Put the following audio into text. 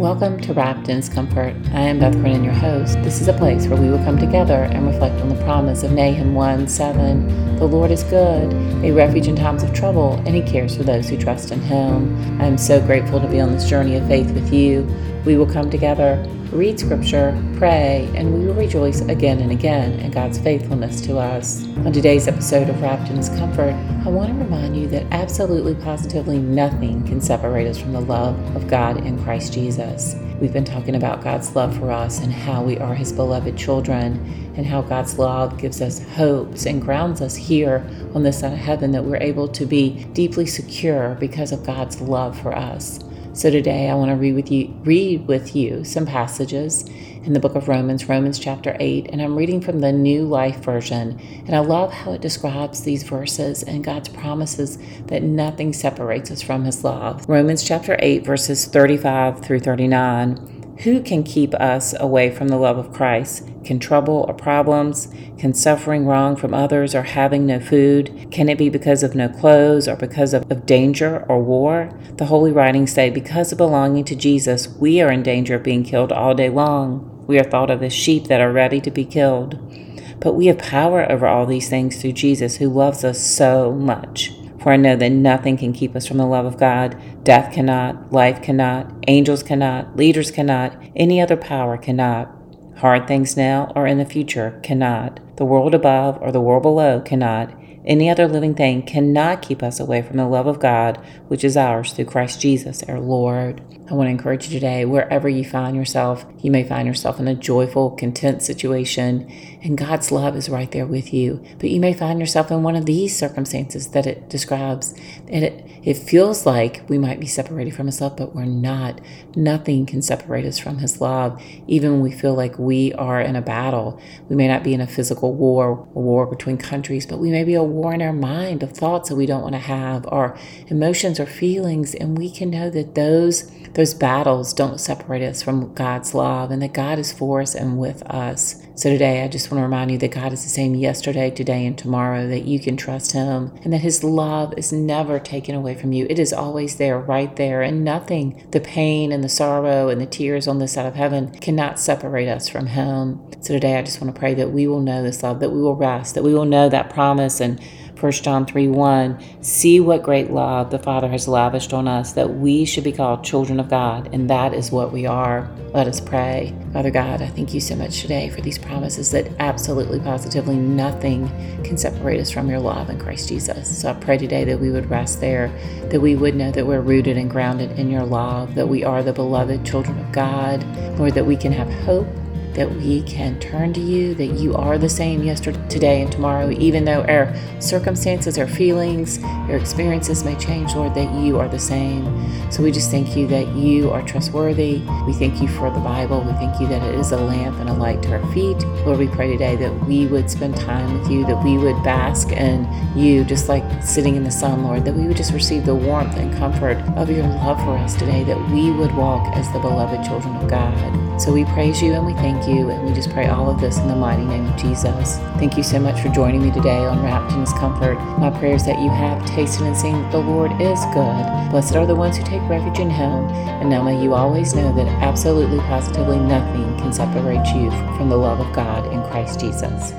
Welcome to Wrapped in His Comfort. I am Beth Brennan, your host. This is a place where we will come together and reflect on the promise of Nahum 1 7. The Lord is good, a refuge in times of trouble, and He cares for those who trust in Him. I am so grateful to be on this journey of faith with you. We will come together, read Scripture, pray, and we will rejoice again and again in God's faithfulness to us. On today's episode of Wrapped in His Comfort, I want to remind you that absolutely positively nothing can separate us from the love of God in Christ Jesus. We've been talking about God's love for us and how we are His beloved children, and how God's love gives us hopes and grounds us here on this side of heaven that we're able to be deeply secure because of God's love for us. So today I want to read with you read with you some passages in the book of Romans, Romans chapter 8, and I'm reading from the New Life version. And I love how it describes these verses and God's promises that nothing separates us from his love. Romans chapter 8 verses 35 through 39. Who can keep us away from the love of Christ? Can trouble or problems? Can suffering wrong from others or having no food? Can it be because of no clothes or because of, of danger or war? The Holy Writings say, because of belonging to Jesus, we are in danger of being killed all day long. We are thought of as sheep that are ready to be killed. But we have power over all these things through Jesus who loves us so much. For I know that nothing can keep us from the love of God. Death cannot, life cannot, angels cannot, leaders cannot, any other power cannot. Hard things now or in the future cannot. The world above or the world below cannot. Any other living thing cannot keep us away from the love of God, which is ours through Christ Jesus our Lord. I want to encourage you today, wherever you find yourself, you may find yourself in a joyful, content situation, and God's love is right there with you. But you may find yourself in one of these circumstances that it describes. And it, it feels like we might be separated from His love, but we're not. Nothing can separate us from His love, even when we feel like we are in a battle. We may not be in a physical war, a war between countries, but we may be a war in our mind of thoughts that we don't want to have, or emotions or feelings, and we can know that those those battles don't separate us from God's love and that God is for us and with us. So today, I just want to remind you that God is the same yesterday, today, and tomorrow, that you can trust Him and that His love is never taken away from you. It is always there, right there, and nothing, the pain and the sorrow and the tears on this side of heaven, cannot separate us from Him. So today, I just want to pray that we will know love, that we will rest, that we will know that promise and 1 John 3 1, see what great love the Father has lavished on us that we should be called children of God, and that is what we are. Let us pray. Father God, I thank you so much today for these promises that absolutely, positively nothing can separate us from your love in Christ Jesus. So I pray today that we would rest there, that we would know that we're rooted and grounded in your love, that we are the beloved children of God, Lord, that we can have hope that we can turn to you, that you are the same yesterday, today, and tomorrow, even though our circumstances, our feelings, our experiences may change, Lord, that you are the same. So we just thank you that you are trustworthy. We thank you for the Bible. We thank you that it is a lamp and a light to our feet. Lord, we pray today that we would spend time with you, that we would bask in you, just like sitting in the sun, Lord, that we would just receive the warmth and comfort of your love for us today, that we would walk as the beloved children of God. So we praise you and we thank thank you. And we just pray all of this in the mighty name of Jesus. Thank you so much for joining me today on Wrapped in His Comfort. My prayer is that you have tasted and seen that the Lord is good. Blessed are the ones who take refuge in Him. And now may you always know that absolutely, positively nothing can separate you from the love of God in Christ Jesus.